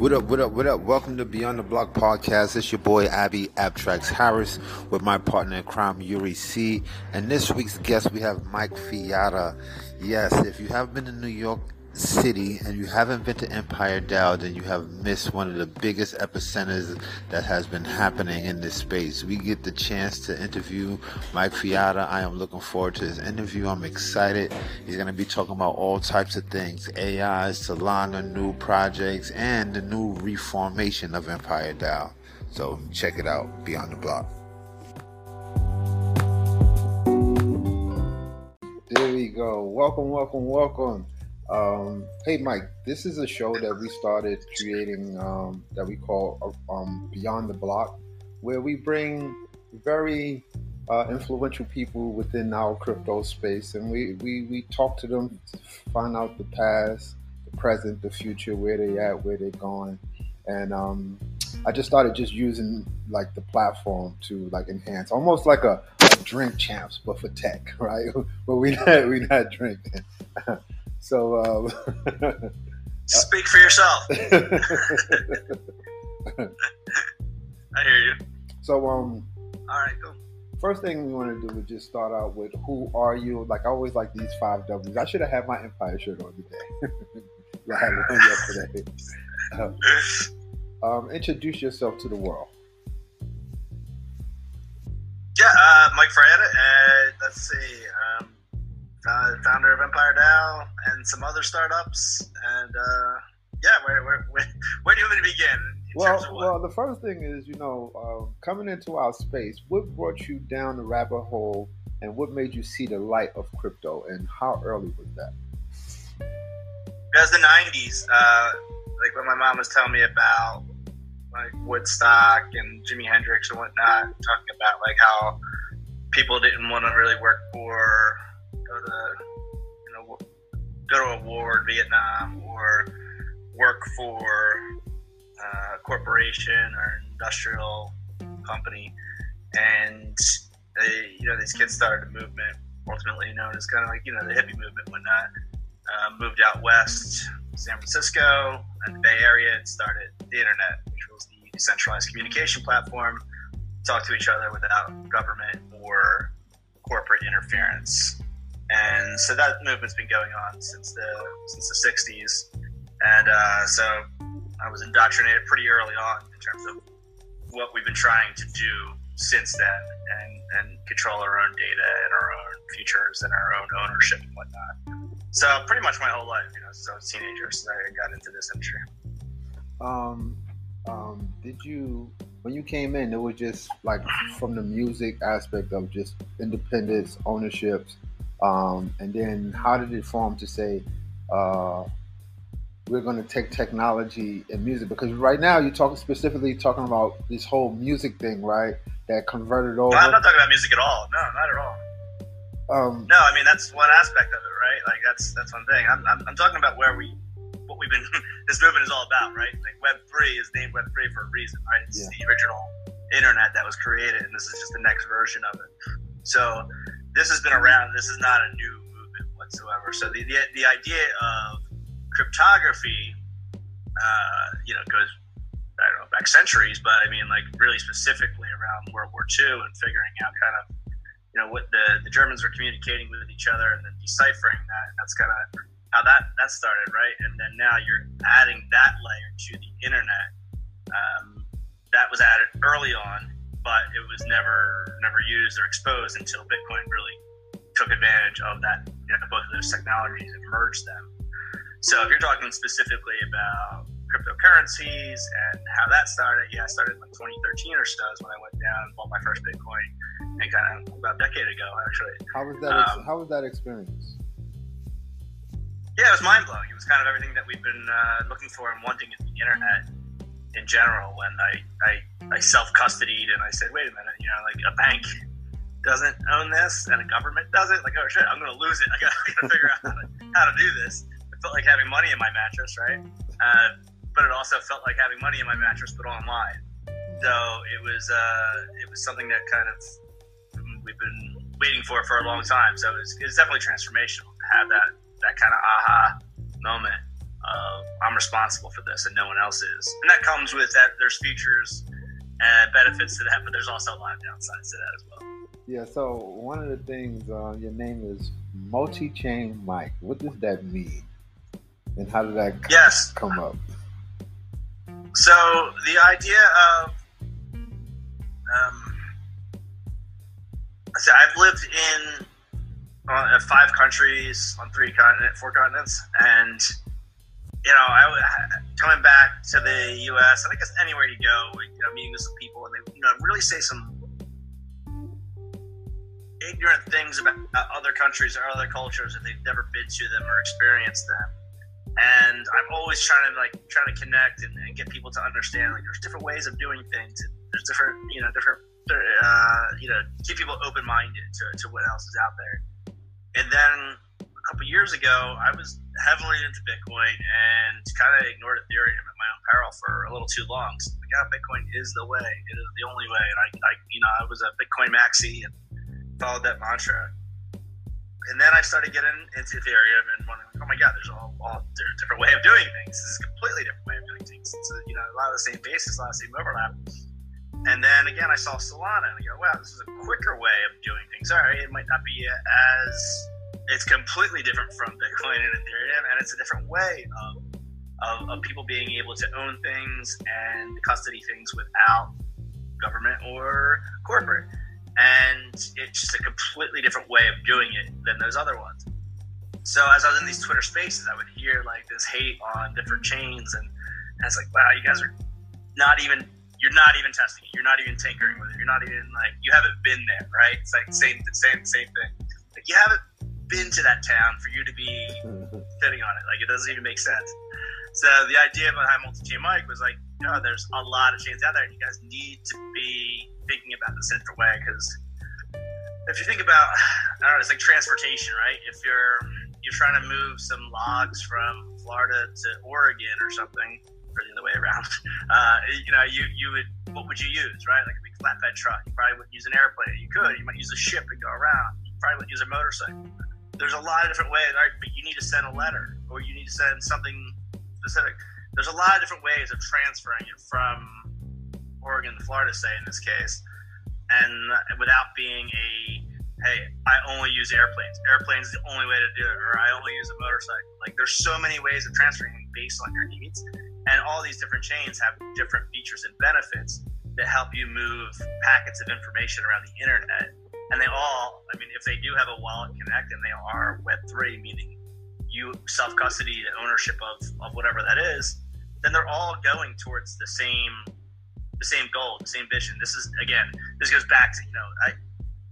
What up, what up, what up? Welcome to Beyond the Block podcast. It's your boy Abby Abtracts Harris with my partner in crime, Yuri C. And this week's guest, we have Mike Fraietta. Yes, if you have been in New York city and you haven't been to Empire DAO, then you have missed one of the biggest epicenters that has been happening in this space. We get the chance to interview Mike Fraietta. I am looking forward to his interview. I'm excited. He's going to be talking about all types of things AIs, Solana, new projects, and the new reformation of Empire DAO. So check it out, Beyond the Block. There we go. Welcome, welcome, welcome. Um, hey, Mike, this is a show that we started creating um, that we call um, Beyond the Block, where we bring very uh, influential people within our crypto space and we, we, we talk to them to find out the past, the present, the future, where they're at, where they're going. And um, I just started just using like the platform to like enhance, almost like a, a drink champs, but for tech, right? but we not we not drinking. So um, speak for yourself. I hear you. So um. All right, cool. First thing we want to do is just start out with who are you? Like I always like these five W's. I should have had my Empire shirt on today. I had it on yesterday. Um, um, introduce yourself to the world. Yeah, uh, Mike Fraietta. Uh, let's see. Um, uh, founder of Empire DAO and some other startups. And uh, yeah, where, where, where, where, do you want me to begin? Well, well, the first thing is, you know, uh, coming into our space, what brought you down the rabbit hole and what made you see the light of crypto and how early was that? It was the 90s. Uh, like when my mom was telling me about like Woodstock and Jimi Hendrix and whatnot, talking about like how people didn't want to really work for go to you know go to a war in Vietnam or work for uh, a corporation or industrial company, and they you know these kids started a movement ultimately known as kind of like you know the hippie movement whatnot. Uh, moved out west, San Francisco, and the Bay Area, and started the internet, which was the decentralized communication platform. Talk to each other without government or corporate interference and so that movement's been going on since the since the '60s, and uh, so I was indoctrinated pretty early on in terms of what we've been trying to do since then, and and control our own data and our own futures and our own ownership and whatnot. So pretty much my whole life, you know, since I was a teenager, since I got into this industry. Um, um, did you when you came in? It was just like from the music aspect of just independence, ownerships um, and then how did it form to say uh, we're going to take technology and music? Because right now you're talking specifically talking about this whole music thing, right? That converted over. No, I'm not talking about music at all. No, not at all. Um, no, I mean that's one aspect of it, right? Like that's that's one thing. I'm, I'm, I'm talking about where we what we've been this movement is all about, right? Like Web three is named Web three for a reason, right? It's yeah. the original internet that was created, and this is just the next version of it. So this has been around. This is not a new movement whatsoever. So the the, the idea of cryptography, uh, you know, goes I don't know back centuries, but I mean like really specifically around World War II and figuring out kind of you know what the the Germans were communicating with each other and then deciphering that. That's kind of how that that started, right? And then now you're adding that layer to the internet. Um, that was added early on but it was never never used or exposed until Bitcoin really took advantage of that. You know, both of those technologies and merged them. So if you're talking specifically about cryptocurrencies and how that started, yeah, I started in like 2013 or so is when I went down and bought my first Bitcoin, and kind of about a decade ago actually. How was that? Um, how was that experience? Yeah, it was mind blowing. It was kind of everything that we've been uh, looking for and wanting in the internet in general. When I, I I self custodied and I said, wait a minute, you know, like a bank doesn't own this and a government does it. Like, oh shit, I'm going to lose it. I got to figure out how to, how to do this. It felt like having money in my mattress, right? Uh, but it also felt like having money in my mattress, but online. So it was uh, it was something that kind of we've been waiting for for a long time. So it's, it's definitely transformational to have that that kind of aha moment of I'm responsible for this and no one else is. And that comes with that there's features and benefits to that, but there's also a lot of downsides to that as well. Yeah, so one of the things, uh, your name is multi chain Mike. What does that mean? And how did that yes. come up? So the idea of um, so I've lived in uh, five countries on three continent, four continents, and you know, I coming back to the U.S. and I guess anywhere you go, you know, meeting with some people, and they you know really say some ignorant things about other countries or other cultures if they've never been to them or experienced them. And I'm always trying to like trying to connect and, and get people to understand like there's different ways of doing things. There's different you know different uh, you know keep people open minded to, to what else is out there. And then a couple years ago, I was heavily into Bitcoin and kind of ignored Ethereum at my own peril for a little too long. So yeah, Bitcoin is the way. It is the only way. And I, I you know, I was a Bitcoin maxi and followed that mantra. And then I started getting into Ethereum and wondering, oh my God, there's all, there's a different way of doing things. This is a completely different way of doing things. It's you know, a lot of the same basis, a lot of the same overlap. And then again, I saw Solana and I go, wow, this is a quicker way of doing things. All right, it might not be as, it's completely different from Bitcoin and Ethereum, and it's a different way of, of, of people being able to own things and custody things without government or corporate and it's just a completely different way of doing it than those other ones. So as I was in these Twitter spaces, I would hear like this hate on different chains, and, and it's like, wow, you guys are not even you're not even testing it, you're not even tinkering with it, you're not even like you haven't been there, right? It's like same same same thing. Like you haven't been to that town for you to be sitting on it. Like it doesn't even make sense. So the idea behind multi-chain Mike was like, know, there's a lot of chains out there, and you guys need to be thinking about this in a way because if you think about, I don't know, it's like transportation, right? If you're you're trying to move some logs from Florida to Oregon or something, or the other way around, uh, you know, you you would what would you use, right? Like a big flatbed truck. You probably wouldn't use an airplane. You could. You might use a ship and go around. You probably wouldn't use a motorcycle. There's a lot of different ways, right? But you need to send a letter, or you need to send something specific. There's a lot of different ways of transferring it from Oregon to Florida, say in this case, and without being a hey, I only use airplanes. Airplanes is the only way to do it, or I only use a motorcycle. Like there's so many ways of transferring based on your needs, and all these different chains have different features and benefits that help you move packets of information around the internet. And they all, I mean, if they do have a wallet connect and they are Web3, meaning you self custody the ownership of, of whatever that is, then they're all going towards the same the same goal, the same vision. This is again, this goes back to you know I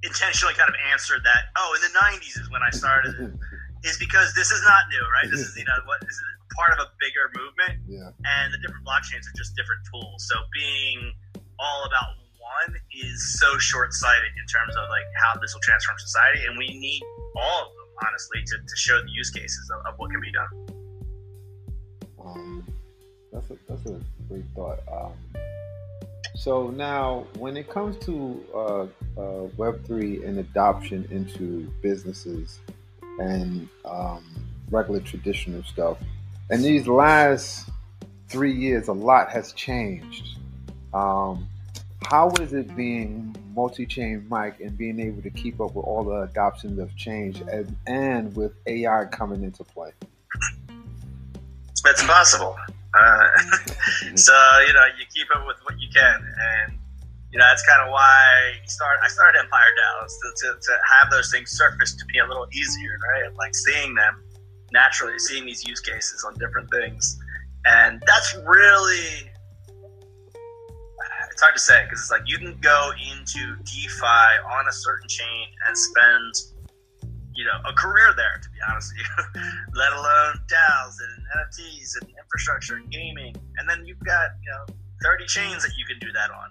intentionally kind of answered that. Oh, in the '90s is when I started. is because this is not new, right? This is you know what this is part of a bigger movement, yeah. and the different blockchains are just different tools. So being all about one is so short-sighted in terms of like how this will transform society, and we need all of them honestly to, to show the use cases of, of what can be done. Um, that's a that's a great thought. Um, so now, when it comes to uh, uh, Web three and adoption into businesses and um, regular traditional stuff, in these last three years, a lot has changed. Um, how is it being multi-chain Mike and being able to keep up with all the adoptions of change and, and with AI coming into play? It's possible. Uh, so you know, you keep up with what you can, and you know that's kind of why you start. I started Empire DAOs to, to, to have those things surface to be a little easier, right? Like seeing them naturally, seeing these use cases on different things, and that's really it's hard to say because it's like you can go into DeFi on a certain chain and spend you know, a career there, to be honest with you, let alone DAOs and NFTs and infrastructure and gaming. And then you've got, you know, 30 chains that you can do that on.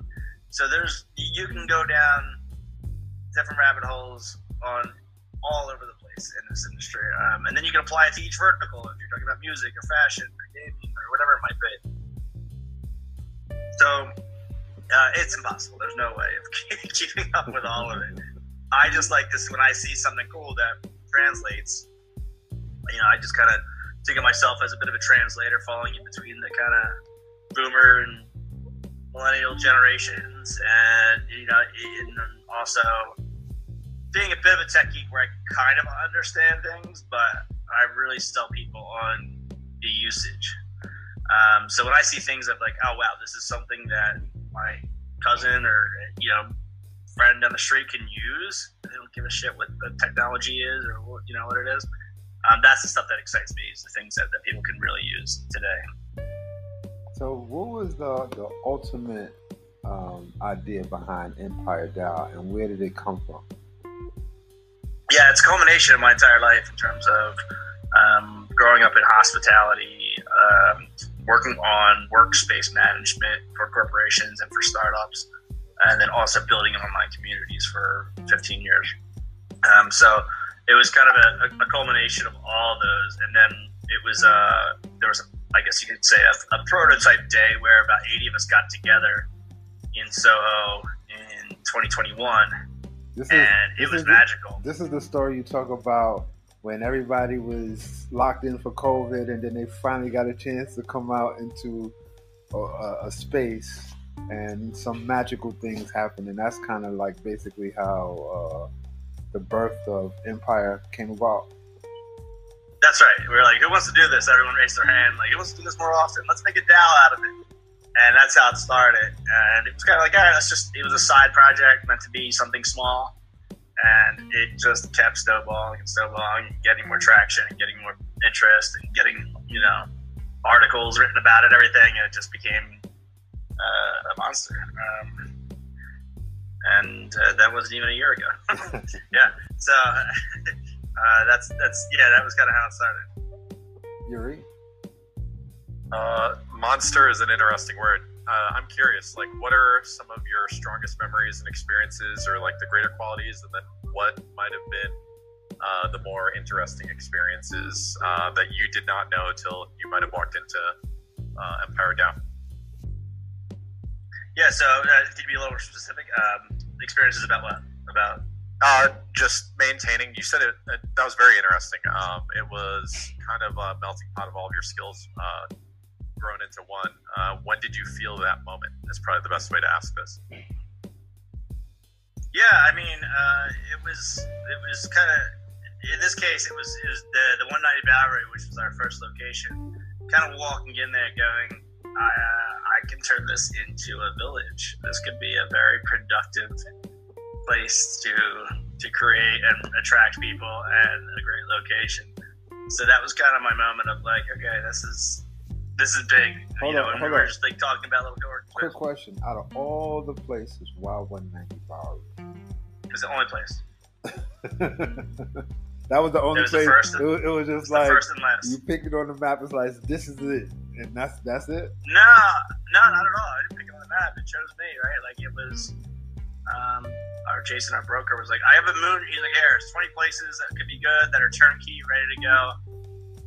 So there's, you can go down different rabbit holes on all over the place in this industry. Um, and then you can apply it to each vertical if you're talking about music or fashion or gaming or whatever it might be. So uh, it's impossible. There's no way of keeping up with all of it. I just like this when I see something cool that translates. You know, I just kind of think of myself as a bit of a translator, falling in between the kind of boomer and millennial generations, and you know, and also being a bit of a tech geek where I kind of understand things, but I really sell people on the usage. Um, so when I see things of like, oh wow, this is something that my cousin or you know friend down the street can use, they don't give a shit what the technology is or what, you know what it is. Um, that's the stuff that excites me. Is the things that, that people can really use today. So, what was the the ultimate um, idea behind Empire DAO, and where did it come from? Yeah, it's a culmination of my entire life in terms of um, growing up in hospitality, um, working on workspace management for corporations and for startups, and then also building online communities for 15 years. Um, so it was kind of a, a, culmination of all those, and then it was uh, there was, a, I guess you could say, a, a prototype day where about 80 of us got together in Soho in 2021, this is, and it was magical. The, this is the story you talk about when everybody was locked in for COVID, and then they finally got a chance to come out into a, a space, and some magical things happened, and that's kind of like basically how uh, the birth of Empire came about. That's right. We were like, who wants to do this? Everyone raised their hand. Like, who wants to do this more often? Let's make a DAO out of it. And that's how it started. And it was kind of like, all right, let's just, it was a side project meant to be something small and it just kept snowballing and snowballing, and getting more traction and getting more interest and getting you know articles written about it, everything, and it just became uh, a monster. Um, and uh, that wasn't even a year ago. yeah, so uh, that's that's yeah, that was kind of how it started. Yuri. Uh, monster is an interesting word uh, I'm curious, like, what are some of your strongest memories and experiences, or like the greater qualities, and then what might have been uh, the more interesting experiences uh, that you did not know until you might have walked into uh, Empire DAO? Yeah, so uh, you be a little more specific? Um, experiences about what? About uh, just maintaining. You said it, it, That was very interesting. Um, it was kind of a melting pot of all of your skills uh, grown into one. Uh, when did you feel that moment? Is probably the best way to ask this. Yeah, I mean, uh, it was it was kind of in this case it was it was the the 190 Bowery, which was our first location. Kind of walking in there, going, I uh, I can turn this into a village. This could be a very productive place to to create and attract people and a great location. So that was kind of my moment of like, okay, this is this is big. Hold you know, on, hold we on. just like talking about little door. Quick question: Out of all the places, why 190 Bowery? It's the only place. that was the only was place. The it, was, it, was, just like you pick it on the map. It's like this is it, and that's that's it. No, no, not at all. I didn't pick it on the map. It chose me, right? Like it was. Um, our Jason, our broker, was like, "I have a moon." He's like, "Here, it's 20 places that could be good, that are turnkey, ready to go."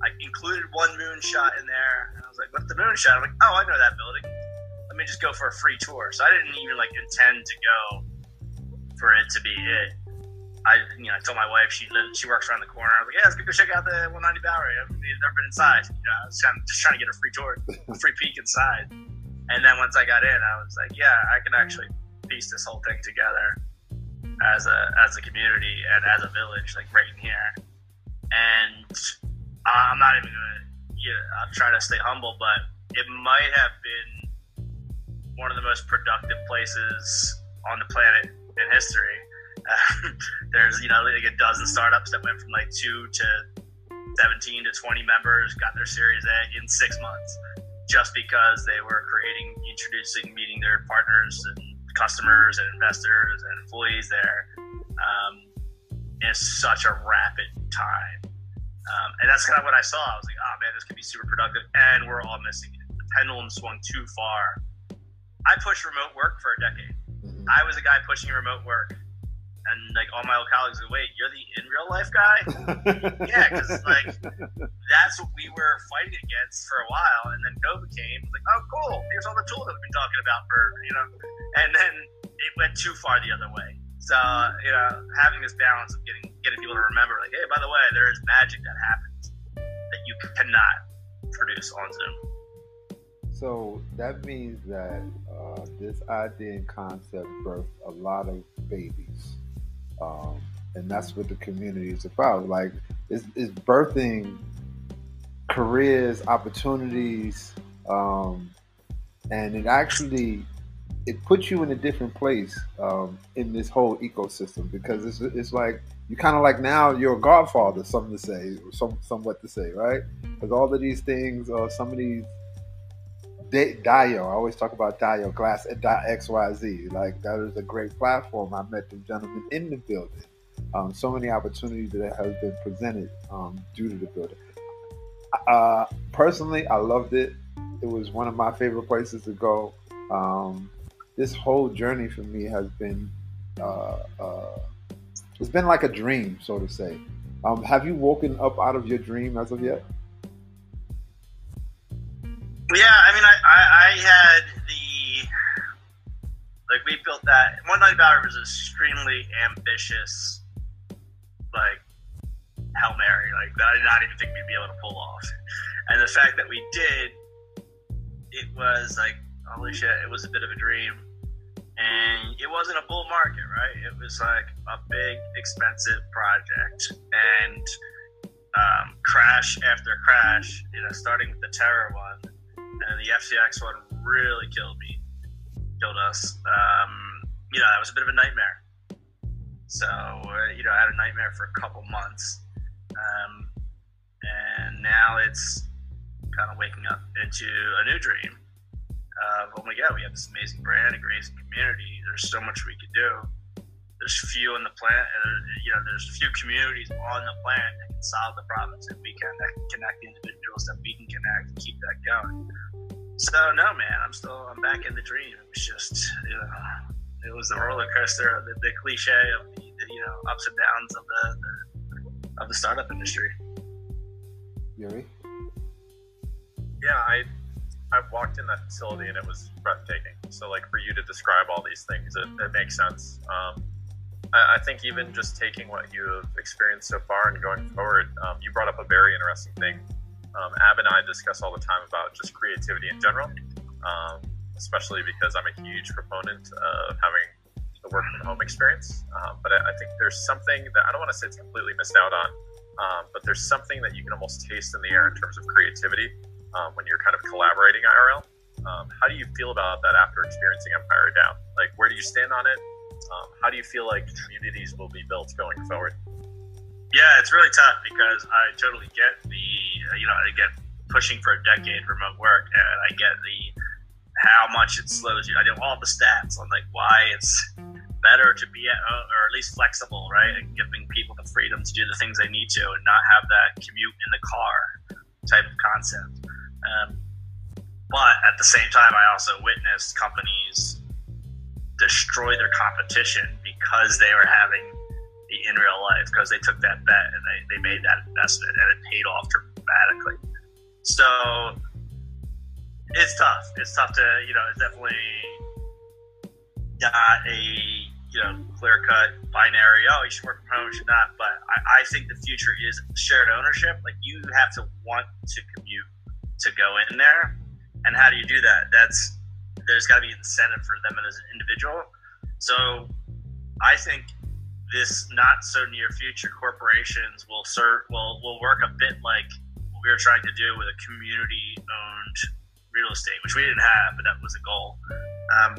I included one moonshot in there, and I was like, "What's the moonshot?" I'm like, "Oh, I know that building. Let me just go for a free tour." So I didn't even like intend to go for it to be it. I, you know, I told my wife she lives, she works around the corner. I was like, "Yeah, let's go check out the 190 Bowery. I've never been inside. You know, I was kind of just trying to get a free tour, a free peek inside." And then once I got in, I was like, "Yeah, I can actually piece this whole thing together as a as a community and as a village, like right in here." And I'm not even gonna. Yeah, I'm trying to stay humble, but it might have been one of the most productive places on the planet in history. There's you know like a dozen startups that went from like two to 17 to 20 members, got their Series A in six months, just because they were creating, introducing, meeting their partners and customers and investors and employees there um, in such a rapid time. Um, and that's kind of what I saw. I was like, oh man, this could be super productive, and we're all missing it. The pendulum swung too far. I pushed remote work for a decade. Mm-hmm. I was a guy pushing remote work, and like all my old colleagues would wait, you're the in real life guy? yeah, because like that's what we were fighting against for a while, and then COVID came. Like, oh, cool. Here's all the tools that we've been talking about for you know, and then it went too far the other way. So you know, having this balance of getting getting people to remember, like, hey, by the way, there is magic that happens that you cannot produce on Zoom. So that means that uh, this idea and concept birthed a lot of babies. Um, and that's what the community is about. Like, it's, it's birthing careers, opportunities, um, and it actually it puts you in a different place um, in this whole ecosystem because it's, it's like you kind of like now you're a godfather, something to say, some somewhat to say, right? Because all of these things, uh, some of these Dio, I always talk about Dio Glass at XYZ. Like that is a great platform. I met the gentlemen in the building. Um, so many opportunities that have been presented um, due to the building. Uh, personally, I loved it. It was one of my favorite places to go. Um, this whole journey for me has been uh, uh, it's been like a dream, so to say. Um, have you woken up out of your dream as of yet? Yeah, I mean, I, I, I had the like we built that one night about was extremely ambitious, like Hail Mary, like that I did not even think we'd be able to pull off. And the fact that we did, it was like, shit, it was a bit of a dream. And it wasn't a bull market, right? It was like a big, expensive project. And um, crash after crash, you know, starting with the Terra one, and the FTX one really killed me, killed us. Um, you know, that was a bit of a nightmare. So, uh, you know, I had a nightmare for a couple months. Um, and now it's kind of waking up into a new dream of, oh my God, we have this amazing brand, a amazing community. There's so much we could do. There's few in the planet, you know, there's few communities on the planet that can solve the problems that we can, that can connect the individuals that we can connect and keep that going. So no, man, I'm still, I'm back in the dream. It was just, you know, it was the roller coaster, the, the cliche of the, the, you know, ups and downs of the, the of the startup industry. Yuri? Yeah, I I walked in that facility and it was breathtaking. So like for you to describe all these things, it, it makes sense. Um, I, I, think even just taking what you have experienced so far and going forward, um, you brought up a very interesting thing. Um, Ab and I discuss all the time about just creativity in general, um, especially because I'm a huge proponent of having the work from home experience. Um, but I, I, think there's something that I don't want to say it's completely missed out on, um, but there's something that you can almost taste in the air in terms of creativity um, when you're kind of collaborating IRL. Um, how do you feel about that after experiencing Empire DAO? Like, where do you stand on it? Um, how do you feel like communities will be built going forward? Yeah, it's really tough because I totally get the, you know, I get pushing for a decade remote work, and I get the how much it slows you. I know all the stats on like why it's better to be at, uh, or at least flexible, right? And giving people the freedom to do the things they need to and not have that commute in the car type of concept. Um, but at the same time, I also witnessed companies destroy their competition because they were having the in real life, because they took that bet and they, they made that investment and it paid off dramatically. So it's tough. It's tough to, you know, it's definitely not a you know, clear cut binary. Oh, you should work from home, you should not. But I, I think the future is shared ownership. Like you have to want to commute to go in there. And how do you do that? That's there's got to be incentive for them as an individual. So I think this not so near future corporations will serve will will work a bit like what we were trying to do with a community owned real estate, which we didn't have, but that was the goal. Um,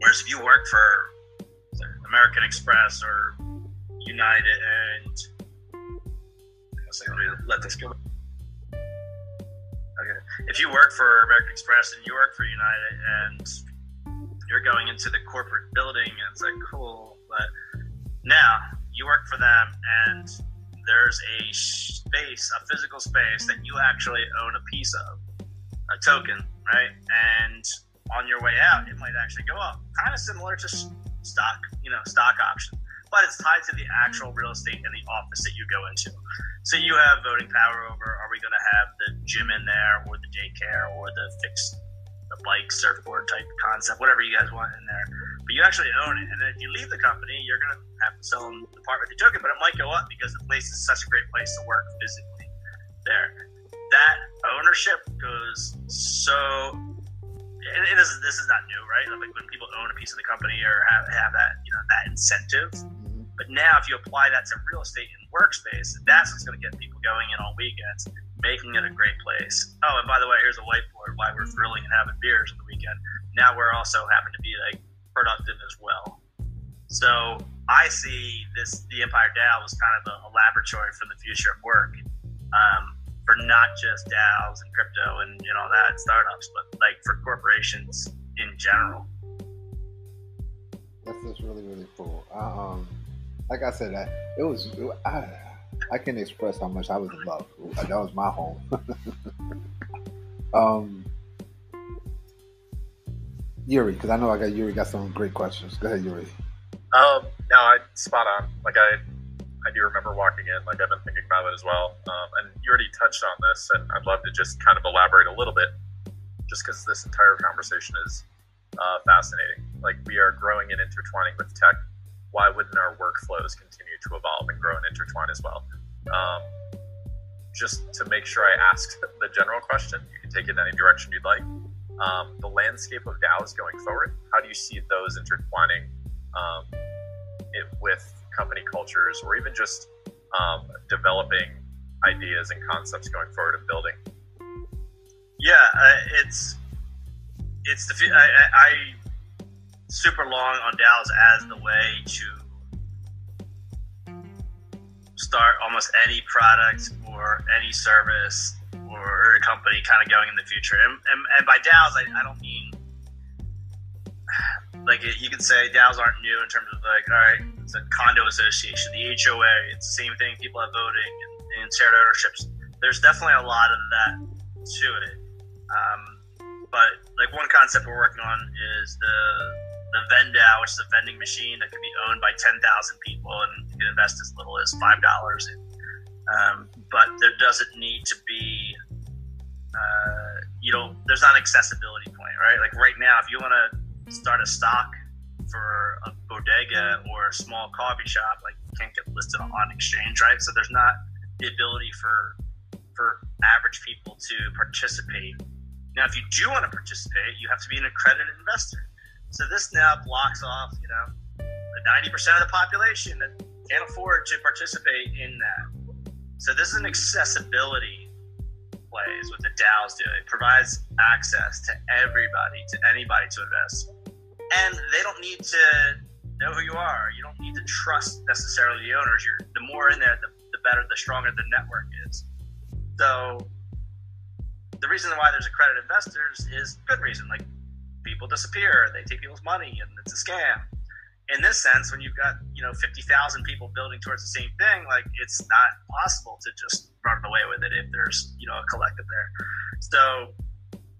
whereas if you work for American Express or United and let this go. If you work for American Express and you work for United and you're going into the corporate building and it's like cool, but now you work for them and there's a space, a physical space that you actually own a piece of, a token, right? And on your way out, it might actually go up. Kind of similar to stock, you know, stock option. But it's tied to the actual real estate and the office that you go into. So you have voting power over are we going to have the gym in there or the daycare or the fixed the bike surfboard type concept, whatever you guys want in there. But you actually own it. And then if you leave the company, you're going to have to sell them the part with the token, but it might go up because the place is such a great place to work physically there. That ownership goes so. And it is, this is not new, right? Like when people own a piece of the company or have, have that you know that incentive. But now, if you apply that to real estate and workspace, that's what's going to get people going in on weekends, making it a great place. Oh, and by the way, here's a whiteboard why we're thrilling and having beers on the weekend. Now we're also happen to be like productive as well. So I see this the Empire DAO was kind of a, a laboratory for the future of work. Um, for not just DAOs and crypto and you know that startups, but like for corporations in general. That's just really really cool. um, like I said, I, it was I I can't express how much I was in love. That was my home. um, Yuri, because I know I got Yuri got some great questions. Go ahead, Yuri. Um, no, I spot on. Like I I do remember walking in, like I've been thinking about it as well. Um, and you already touched on this, and I'd love to just kind of elaborate a little bit, just because this entire conversation is uh, fascinating. Like we are growing and intertwining with tech. Why wouldn't our workflows continue to evolve and grow and intertwine as well? Um, just to make sure I ask the general question, you can take it in any direction you'd like. Um, the landscape of DAOs going forward, how do you see those intertwining um, it with company cultures or even just um, developing ideas and concepts going forward and building? Yeah, uh, it's it's the I, I super long on DAOs as the way to start almost any product or any service or a company kind of going in the future. And, and, and by DAOs, I, I don't mean like you could say DAOs aren't new in terms of like, all right, it's a condo association, the HOA, it's the same thing. People have voting and, and shared ownerships. There's definitely a lot of that to it. Um, but like one concept we're working on is the the Vendow, which is a vending machine that can be owned by 10,000 people and you can invest as little as five dollars. Um, but there doesn't need to be, uh, you know, there's not an accessibility point, right? Like right now, if you want to start a stock for a bodega or a small coffee shop, like you can't get listed on exchange, right? So there's not the ability for for average people to participate. Now, if you do want to participate, you have to be an accredited investor. So this now blocks off, you know, the 90% of the population that can't afford to participate in that. So this is an accessibility plays what the DAOs do. It provides access to everybody, to anybody to invest and they don't need to know who you are. You don't need to trust necessarily the owners. You're the more in there, the, the better, the stronger the network is. So the reason why there's accredited investors is good reason. Like people disappear, they take people's money, and it's a scam. In this sense, when you've got you know fifty thousand people building towards the same thing, like it's not possible to just run away with it if there's you know a collective there. So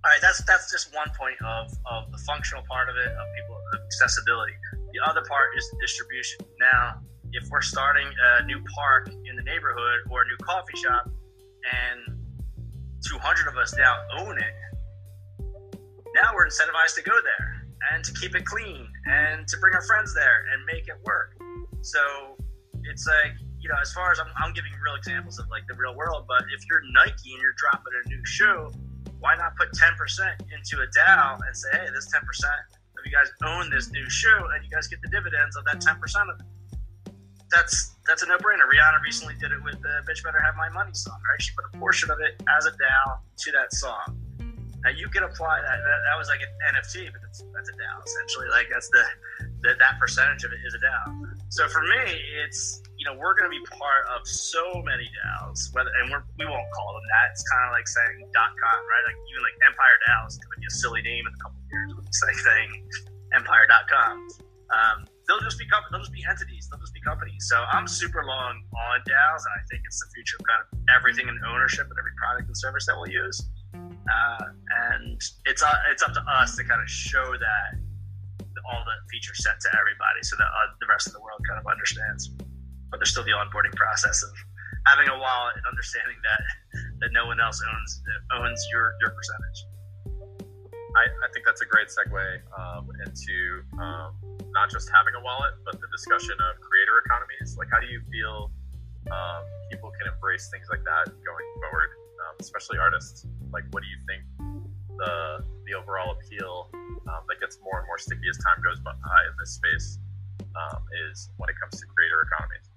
all right, that's that's just one point of, of the functional part of it, of people of accessibility. The other part is the distribution. Now, if we're starting a new park in the neighborhood or a new coffee shop, and 200 of us now own it, now we're incentivized to go there and to keep it clean and to bring our friends there and make it work. So it's like you know, as far as I'm, I'm giving real examples of like the real world, but if you're Nike and you're dropping a new shoe why not put 10% into a DAO and say, hey, this 10% of you guys own this new shoe and you guys get the dividends of that 10% of it. That's that's a no-brainer. Rihanna recently did it with the "Bitch Better Have My Money" song. Right? She put a portion of it as a DAO to that song. Now you can apply that. That, that was like an NFT, but that's, that's a DAO essentially. Like that's the, the that percentage of it is a DAO. So for me, it's you know we're going to be part of so many DAOs, whether and we're, we won't call them that. It's kind of like saying dot com, right? Like even like Empire DAO is going to be a silly name in a couple of years. It's like saying Empire.com. Um, they'll just be they'll just be entities. They'll just be companies. So I'm super long on DAOs, and I think it's the future of kind of everything in ownership and every product and service that we'll use. Uh, and it's uh, it's up to us to kind of show that all the feature set to everybody so that uh, the rest of the world kind of understands. But there's still the onboarding process of having a wallet and understanding that that no one else owns owns your your percentage. I, I think that's a great segue um, into um, not just having a wallet, but the discussion of creator economies. Like, how do you feel um, people can embrace things like that going forward, especially artists? like what do you think the the overall appeal um, that gets more and more sticky as time goes by in this space um, is when it comes to creator economies?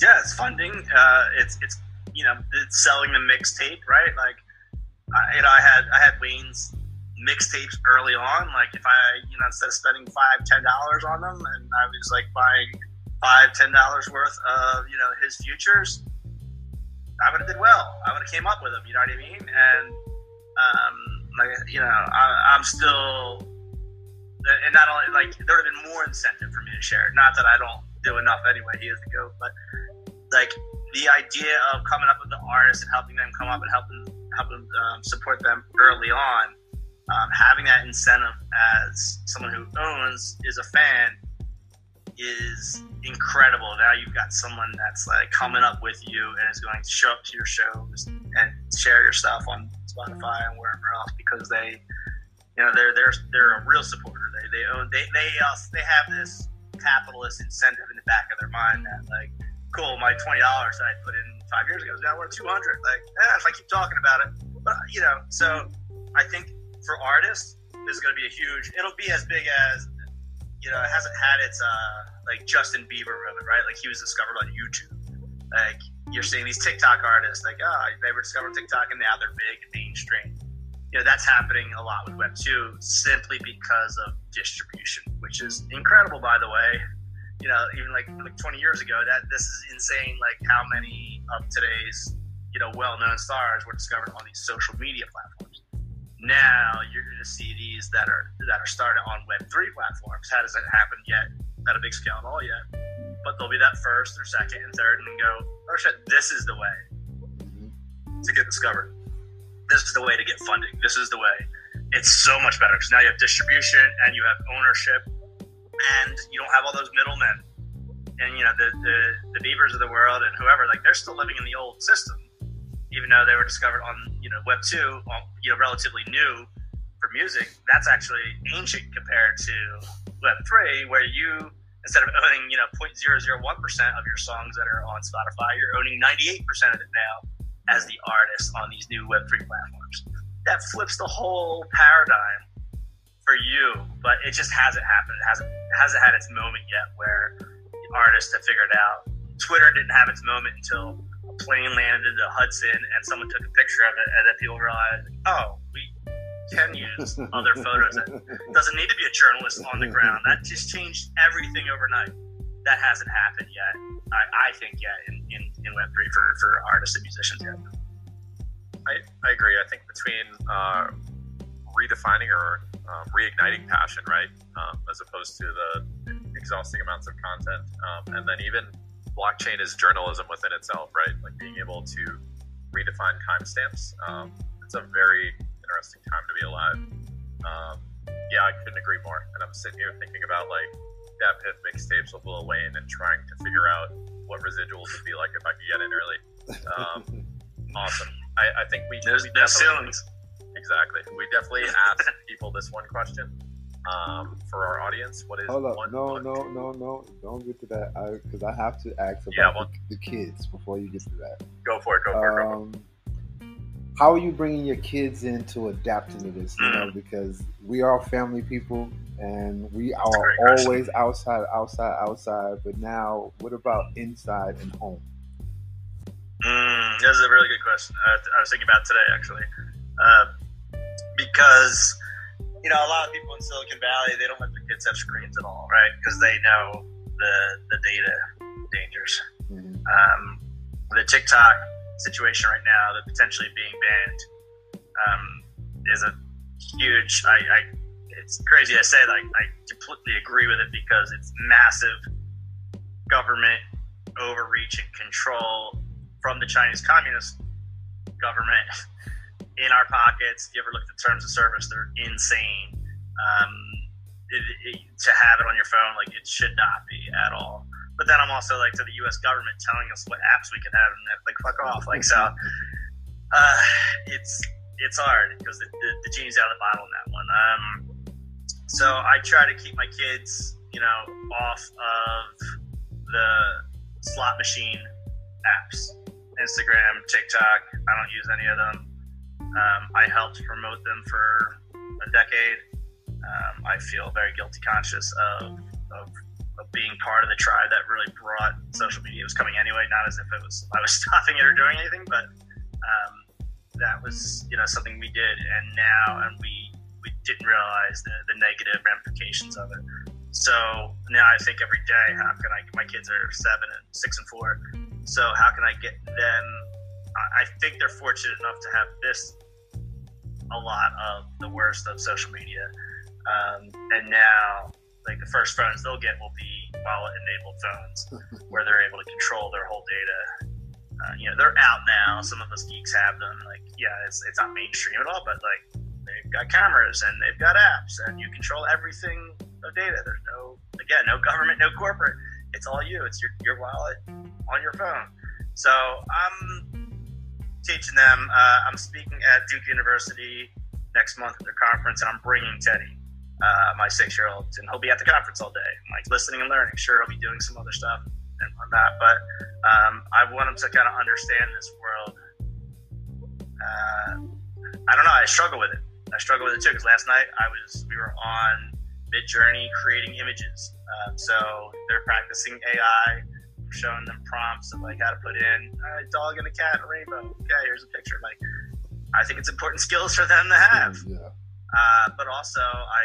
Yeah, it's funding. Uh, it's it's you know it's selling the mixtape, right? Like, I, you know, I had I had Wayne's mixtapes early on. Like, if I you know instead of spending five ten dollars on them, and I was like buying five ten dollars worth of you know his futures, I would have did well. I would have came up with them. You know what I mean? And um, like you know, I, I'm still, and not only like there would have been more incentive for me to share. Not that I don't do enough anyway. He is the goat, but like the idea of coming up with the artists and helping them come up and helping helping um, support them early on, um, having that incentive as someone who owns is a fan is incredible. Now you've got someone that's like coming up with you and is going to show up to your shows and share your stuff on Spotify and wherever else because they, you know, they're they're they're a real supporter. They they own they they uh, they have this capitalist incentive in the back of their mind that like, cool, my twenty dollars that I put in five years ago is now worth two hundred. Like, eh, if I keep talking about it, but you know, so I think for artists, this is going to be a huge. It'll be as big as you know, it hasn't had its uh, like Justin Bieber moment, right? Like he was discovered on YouTube. Like you're seeing these TikTok artists, like oh, they were discovered TikTok and now they're big and mainstream. You know, that's happening a lot with Web two, simply because of distribution, which is incredible, by the way. You know, even like like 20 years ago, that this is insane. Like how many of today's you know well-known stars were discovered on these social media platforms. Now you're going to see these that are that are started on Web three platforms. How does that happen yet at a big scale at all yet? But they'll be that first or second and third, and go, oh shit, this is the way mm-hmm. to get discovered. This is the way to get funding. This is the way. It's so much better because now you have distribution and you have ownership, and you don't have all those middlemen. And you know the, the the Biebers of the world and whoever, like they're still living in the old system even though they were discovered on you know Web two, you know relatively new for music. That's actually ancient compared to Web three, where you instead of owning you know 0.001 percent of your songs that are on Spotify, you're owning 98 percent of it now as the artist on these new Web three platforms. That flips the whole paradigm for you, but it just hasn't happened. It hasn't hasn't had its moment yet where the artists have figured out. Twitter didn't have its moment until plane landed into Hudson and someone took a picture of it, and then people realized, oh, we can use other photos. It doesn't need to be a journalist on the ground. That just changed everything overnight. That hasn't happened yet, I, I think, yet in, in, in Web3 for, for artists and musicians yet. I, I agree. I think between uh, redefining or um, reigniting passion, right, um, as opposed to the exhausting amounts of content, um, and then even blockchain is journalism within itself, right? Like being able to redefine timestamps. Um, it's a very interesting time to be alive. Um, yeah, I couldn't agree more. And I'm sitting here thinking about like Dap Hit mixtapes with Lil Wayne and trying to figure out what residuals would be like if I could get in early. Um, awesome. I, I, think we, there's, we there's ceilings. Exactly. We definitely asked people this one question um, for our audience? What is Hold up. one no, book? no, no, no. Don't get to that because I, have to ask about Yeah, well- the, the kids before you get to that. Go for it. Go for it. Go for it. Um, how are you bringing your kids into adapting to this? You Mm. know, because we are family people and we are great question. always outside, outside, outside. But now, what about inside and home? Mm, this is a really good question. I, I was thinking about today actually, uh, because you know a lot of people in Silicon Valley they don't let their kids have screens at all, right? Because they know the the data dangers. Mhm. Um, the TikTok situation right now, that potentially being banned, um, is a huge. I, I it's crazy I say like I completely agree with it because it's massive government overreach and control from the Chinese Communist government in our pockets. If You ever look at the terms of service? They're insane. Um, it, it, to have it on your phone, like it should not be at all. But then I'm also like to the U.S. government telling us what apps we can have, and like fuck off. Like so, uh, it's it's hard because the, the, the genie's out of the bottle on that one. Um, so I try to keep my kids, you know, off of the slot machine apps, Instagram, TikTok. I don't use any of them. Um, I helped promote them for a decade. Um, I feel very guilty conscious of, of, of being part of the tribe that really brought social media. It was coming anyway, not as if it was I was stopping it or doing anything, but um, that was you know something we did, and now and we we didn't realize the, the negative ramifications of it. So now I think every day, how can I? My kids are seven and six and four. So how can I get them? I think they're fortunate enough to have this a lot of the worst of social media, um, and now like the first phones they'll get will be wallet enabled phones where they're able to control their whole data. Uh, you know, they're out now. Some of us geeks have them. Like, yeah, it's, it's not mainstream at all, but like they've got cameras and they've got apps and you control everything of data. There's no, again, no government, no corporate. It's all you. It's your, your wallet on your phone. So I'm teaching them. Uh, I'm speaking at Duke University next month at their conference, and I'm bringing Teddy, uh, my six-year-old, and he'll be at the conference all day, like listening and learning. Sure, he'll be doing some other stuff and whatnot, but um, I want him to kind of understand this world. Uh, I don't know. I struggle with it. I struggle with it too because last night I was we were on Midjourney creating images. Um, so they're practicing AI, showing them prompts of like how to put in a dog and a cat, and a rainbow. Okay, here's a picture. Like I think it's important skills for them to have. Yeah. Uh, but also I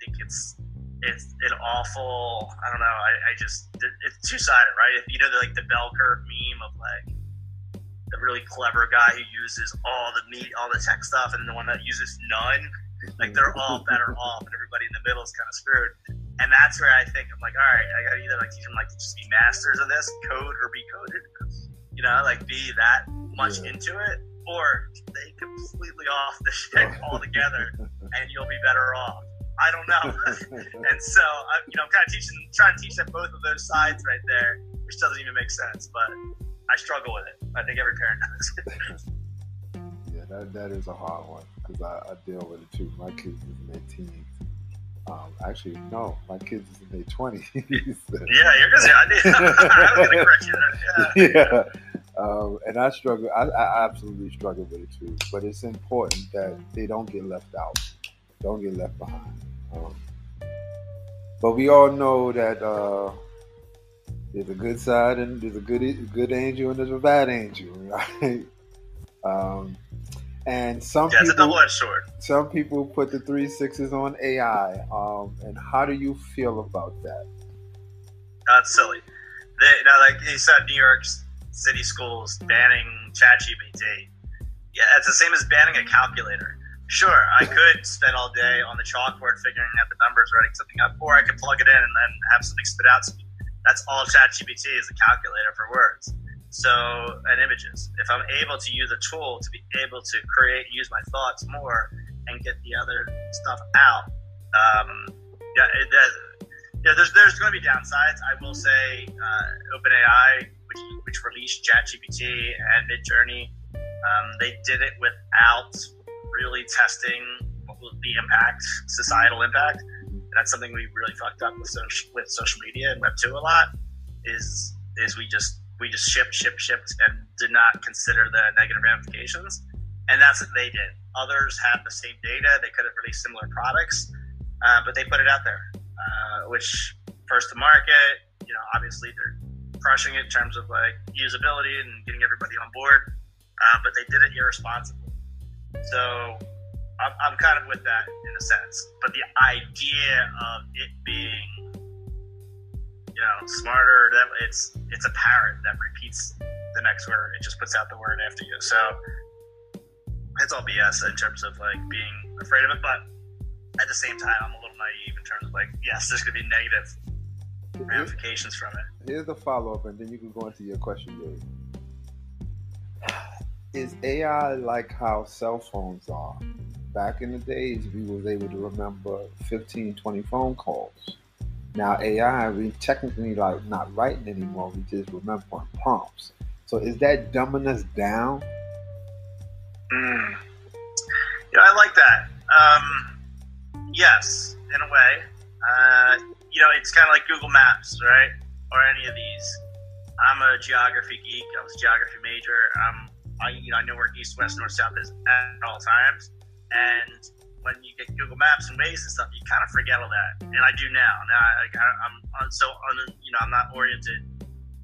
think it's it's an awful. I don't know. I, I just it's two sided, right? If you know the, like the bell curve meme of like the really clever guy who uses all the meat, all the tech stuff, and the one that uses none. Like they're all better off, and everybody in the middle is kind of screwed. And that's where I think I'm like, all right, I got to either like teach them like to just be masters of this, code or be coded. You know, like be that much yeah. into it, or stay completely off the shit altogether, and you'll be better off. I don't know. and so, I, you know, I'm kind of teaching, trying to teach them both of those sides right there, which doesn't even make sense. But I struggle with it. I think every parent does. yeah, that, that is a hard one because I, I, deal with it too. My kids is in their teens. Um, actually, no, my kids is in their twenties. yeah, you're gonna say I did. I was gonna correct you. Yeah. yeah. Um, and I struggle. I, I, absolutely struggle with it too. But it's important that they don't get left out. Don't get left behind. Um, but we all know that uh, there's a good side and there's a good good angel and there's a bad angel, right? And some yeah, people, sword. Some people put the three sixes on AI. Um, and how do you feel about that? That's silly. They, you know, like you said, New York City schools banning ChatGPT. Yeah, it's the same as banning a calculator. Sure, I could spend all day on the chalkboard figuring out the numbers, writing something up, or I could plug it in and then have something spit out to me that's all ChatGPT is a calculator for words. So, and images. If I'm able to use a tool to be able to create, use my thoughts more, and get the other stuff out, um, yeah, it, that, yeah, there's there's going to be downsides. I will say, uh, OpenAI, which which released ChatGPT and Midjourney, um, they did it without really testing what was the impact, societal impact And that's something we really fucked up with social, with social media and Web two a lot. Is is we just we just shipped, shipped, shipped, and did not consider the negative ramifications. And that's what they did. Others had the same data; they could have released similar products, uh, but they put it out there, uh, which first to market. You know, obviously they're crushing it in terms of like usability and getting everybody on board, uh, but they did it irresponsibly. So I'm, I'm kind of with that in a sense. But the idea of it being, you know, smarter, that it's it's a parrot that repeats the next word. It just puts out the word after you. So it's all BS in terms of like being afraid of it. But at the same time, I'm a little naive in terms of like, yes, there's going to be negative ramifications from it. Here's the follow up, and then you can go into your question, Dave. Is AI like how cell phones are? back in the days, we was able to remember 15, 20 phone calls. Now AI, we technically like not writing anymore. We just remember prompts. So is that dumbing us down? Mm. Yeah, I like that. Um, yes, in a way. Uh, you know, it's kind of like Google Maps, right? Or any of these. I'm a geography geek. I was a geography major. I'm I you know I know where east, west, north, south is at all times, and when you get Google Maps and Waze and stuff, you kind of forget all that, and I do now. Now I, am so on you know I'm not oriented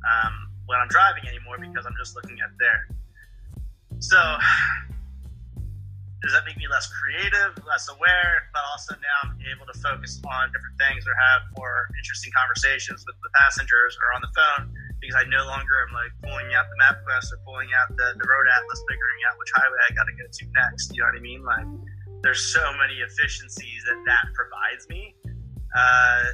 um, when I'm driving anymore because I'm just looking at there. So does that make me less creative, less aware, but also now I'm able to focus on different things or have more interesting conversations with the passengers or on the phone because I no longer am like pulling out the MapQuest or pulling out the, the road atlas, figuring out which highway I got to go to next. You know what I mean? Like, there's so many efficiencies that that provides me. Uh,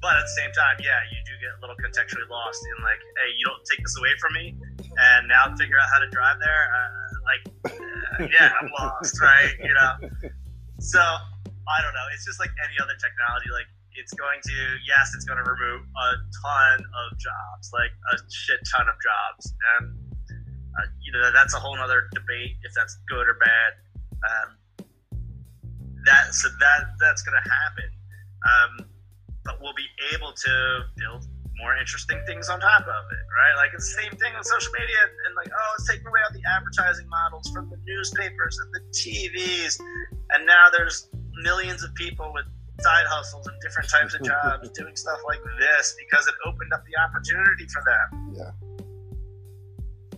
but at the same time, yeah, you do get a little contextually lost in like, hey, you don't take this away from me, and now figure out how to drive there. Uh, like, uh, yeah, I'm lost, right? You know. So I don't know. It's just like any other technology. Like it's going to, yes, it's going to remove a ton of jobs, like a shit ton of jobs, and uh, you know that's a whole other debate if that's good or bad. Um, that so that that's going to happen, um, but we'll be able to build more interesting things on top of it, right? Like it's the same thing with social media and, and like, oh, it's taking away all the advertising models from the newspapers and the TVs. And now there's millions of people with side hustles and different types of jobs doing stuff like this because it opened up the opportunity for them. Yeah.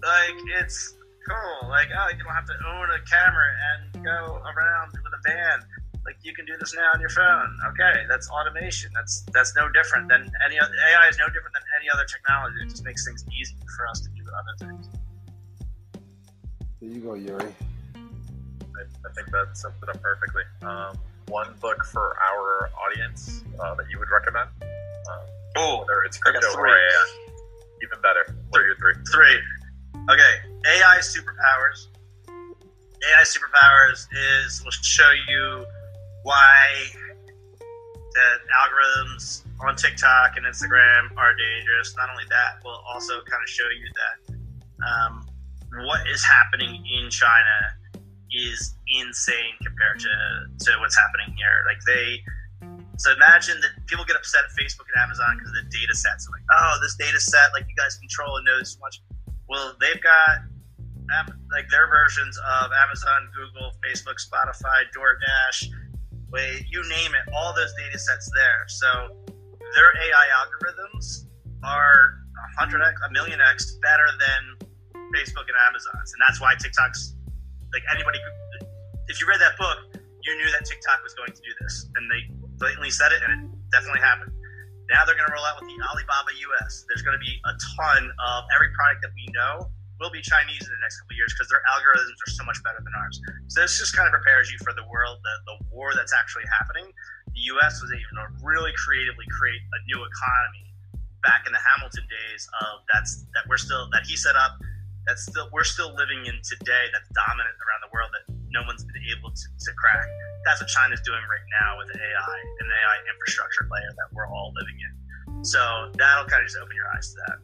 Like it's cool. Like, oh, you don't have to own a camera and go around with a van like you can do this now on your phone. Okay, that's automation. That's that's no different than any other AI is no different than any other technology. It just makes things easier for us to do other things. There you go, Yuri. I, I think that sums it up perfectly. Um, one book for our audience uh, that you would recommend? Um, oh, whether it's crypto or AI, even better. What are your three? Three. Okay, AI superpowers. AI superpowers is will show you why that algorithms on TikTok and Instagram are dangerous. Not only that, will also kind of show you that um, what is happening in China is insane compared to, to what's happening here. Like they, so imagine that people get upset at Facebook and Amazon because of the data sets. Like, oh, this data set, like you guys control and know so much. Well, they've got like their versions of Amazon, Google, Facebook, Spotify, DoorDash, way, you name it, all those data sets there. So their AI algorithms are 100x, a million x better than Facebook and Amazon's. And that's why TikTok's like anybody, if you read that book, you knew that TikTok was going to do this. And they blatantly said it, and it definitely happened. Now they're going to roll out with the Alibaba US. There's going to be a ton of every product that we know will be Chinese in the next couple years because their algorithms are so much better than ours. So this just kind of prepares you for the world, the, the war that's actually happening. The U.S. was able to really creatively create a new economy back in the Hamilton days of that's that we're still that he set up. That's still we're still living in today. That's dominant around the world that no one's been able to, to crack. That's what China's doing right now with AI and the AI infrastructure layer that we're all living in. So that'll kind of just open your eyes to that.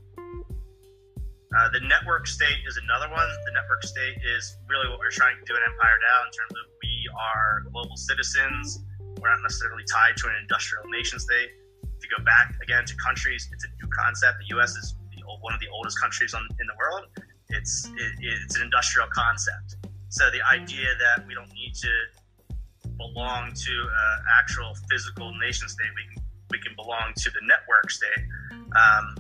Uh, the network state is another one. The network state is really what we're trying to do at Empire DAO in terms of we are global citizens. We're not necessarily tied to an industrial nation state. If you go back again to countries, it's a new concept. The U.S. is the, one of the oldest countries on, in the world. It's it, it's an industrial concept. So the idea that we don't need to belong to an actual physical nation state, we can we can belong to the network state. Um,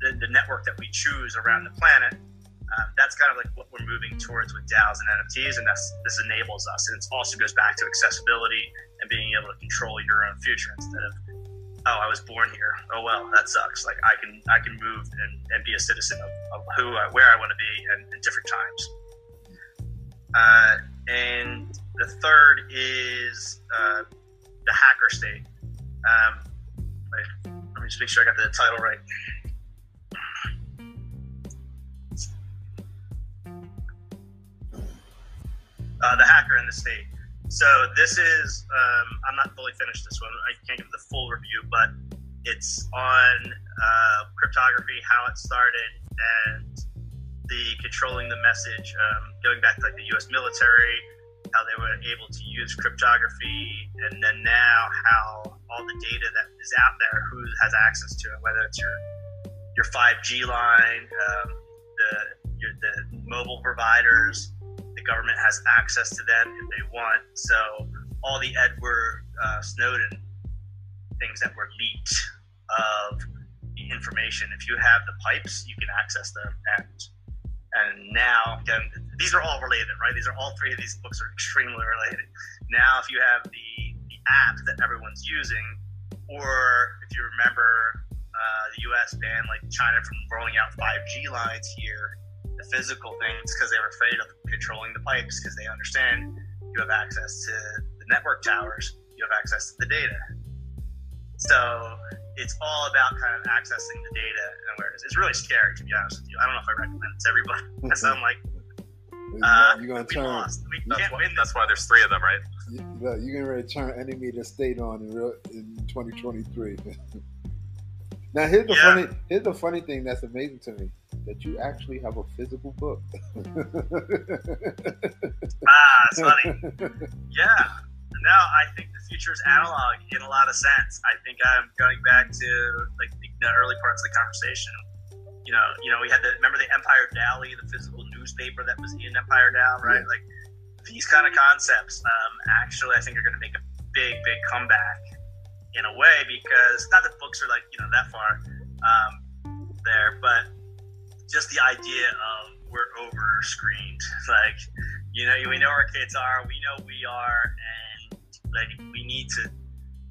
the, the network that we choose around the planet. Um, that's kind of like what we're moving towards with DAOs and NFTs, and that's this enables us. And it also goes back to accessibility and being able to control your own future instead of, oh, I was born here. Oh well, that sucks. Like I can I can move and, and be a citizen of, of who I, where I want to be and in different times. Uh, and the third is uh, the hacker state. Um, wait, let me just make sure I got the title right. uh, the hacker in the state. So this is um, I'm not fully finished this one. I can't give the full review, but it's on uh, cryptography, how it started, and the controlling the message, um, going back to like the U.S. military, how they were able to use cryptography, and then now how all the data that is out there, who has access to it, whether it's your your 5G line, um, the your, the mobile providers. The government has access to them if they want. So all the Edward uh, Snowden things that were leaked of information, if you have the pipes, you can access them. And and now, again, these are all related, right? These are all three of these books are extremely related. Now, if you have the, the app that everyone's using, or if you remember uh, the U.S. banned like China from rolling out 5G lines here, the physical things because they were afraid of controlling the pipes because they understand you have access to the network towers, you have access to the data. So it's all about kind of accessing the data and awareness. It's really scary, to be honest with you. I don't know if I recommend it to everybody. I sound like uh, you're gonna we turn. lost. We That's can't why, win that's this. why there's three of them, right? you- You're gonna ready to turn enemy to state on in, real, in 2023. now here's the Yeah. funny. Here's the funny thing that's amazing to me that you actually have a physical book. Ah, it's funny. Yeah. No, I think the future is analog in a lot of sense. I think I'm going back to like the, the early parts of the conversation. You know, you know, we had the remember the Empire Daily, the physical newspaper that was in Empire DAO, right? Yeah. Like these kind of concepts. Um, actually, I think are going to make a big, big comeback in a way because not that books are like you know that far um, there, but just the idea of we're over screened. Like, you know, we know our kids are, we know we are, and like we need to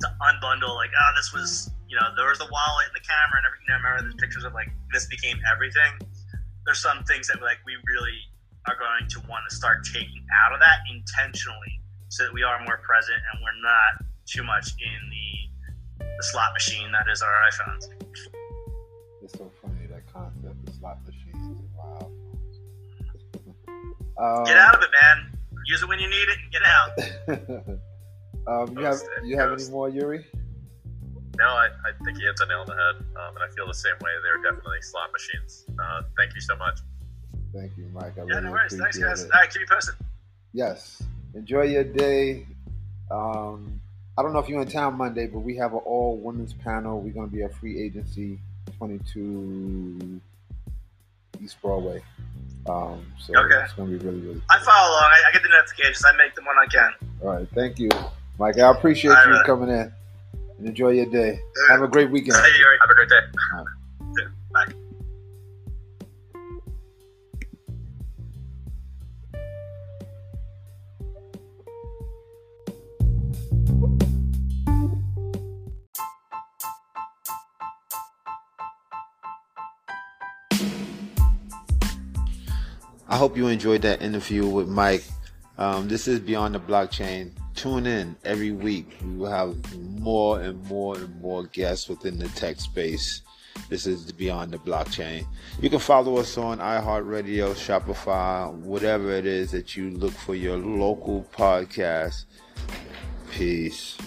to unbundle. Like, oh, this was, you know, there was the wallet and the camera and everything. You know, remember there's pictures of like this became everything. There's some things that like we really are going to want to start taking out of that intentionally, so that we are more present and we're not too much in the the slot machine that is our iPhones. It's so funny that concept of slot machines. Wow. Um, Get out of it, man. Use it when you need it and get out. um, you have you have any more, Yuri? No, I, I think he hit the nail on the head, um, and I feel the same way. They're definitely slot machines. Uh, thank you so much. Thank you, Mike. I Yeah, really no worries. Thanks, appreciate guys. it. All right, keep me posted. Yes. Enjoy your day. Um, I don't know if you're in town Monday, but we have an all women's panel. We're going to be at Free Agency 22 East Broadway. Um, so Okay. it's going to be really, really I follow along. I, I get the notifications. I make them when I can. All right. Thank you, Mike. I appreciate All you right. coming in and enjoy your day. Have a great weekend. Yuri. Have a great day. Bye. I hope you enjoyed that interview with Mike. Um, this is Beyond the Blockchain. Tune in every week. We will have more and more and more guests within the tech space. This is Beyond the Blockchain. You can follow us on iHeartRadio, Spotify, whatever it is that you look for your local podcast. Peace.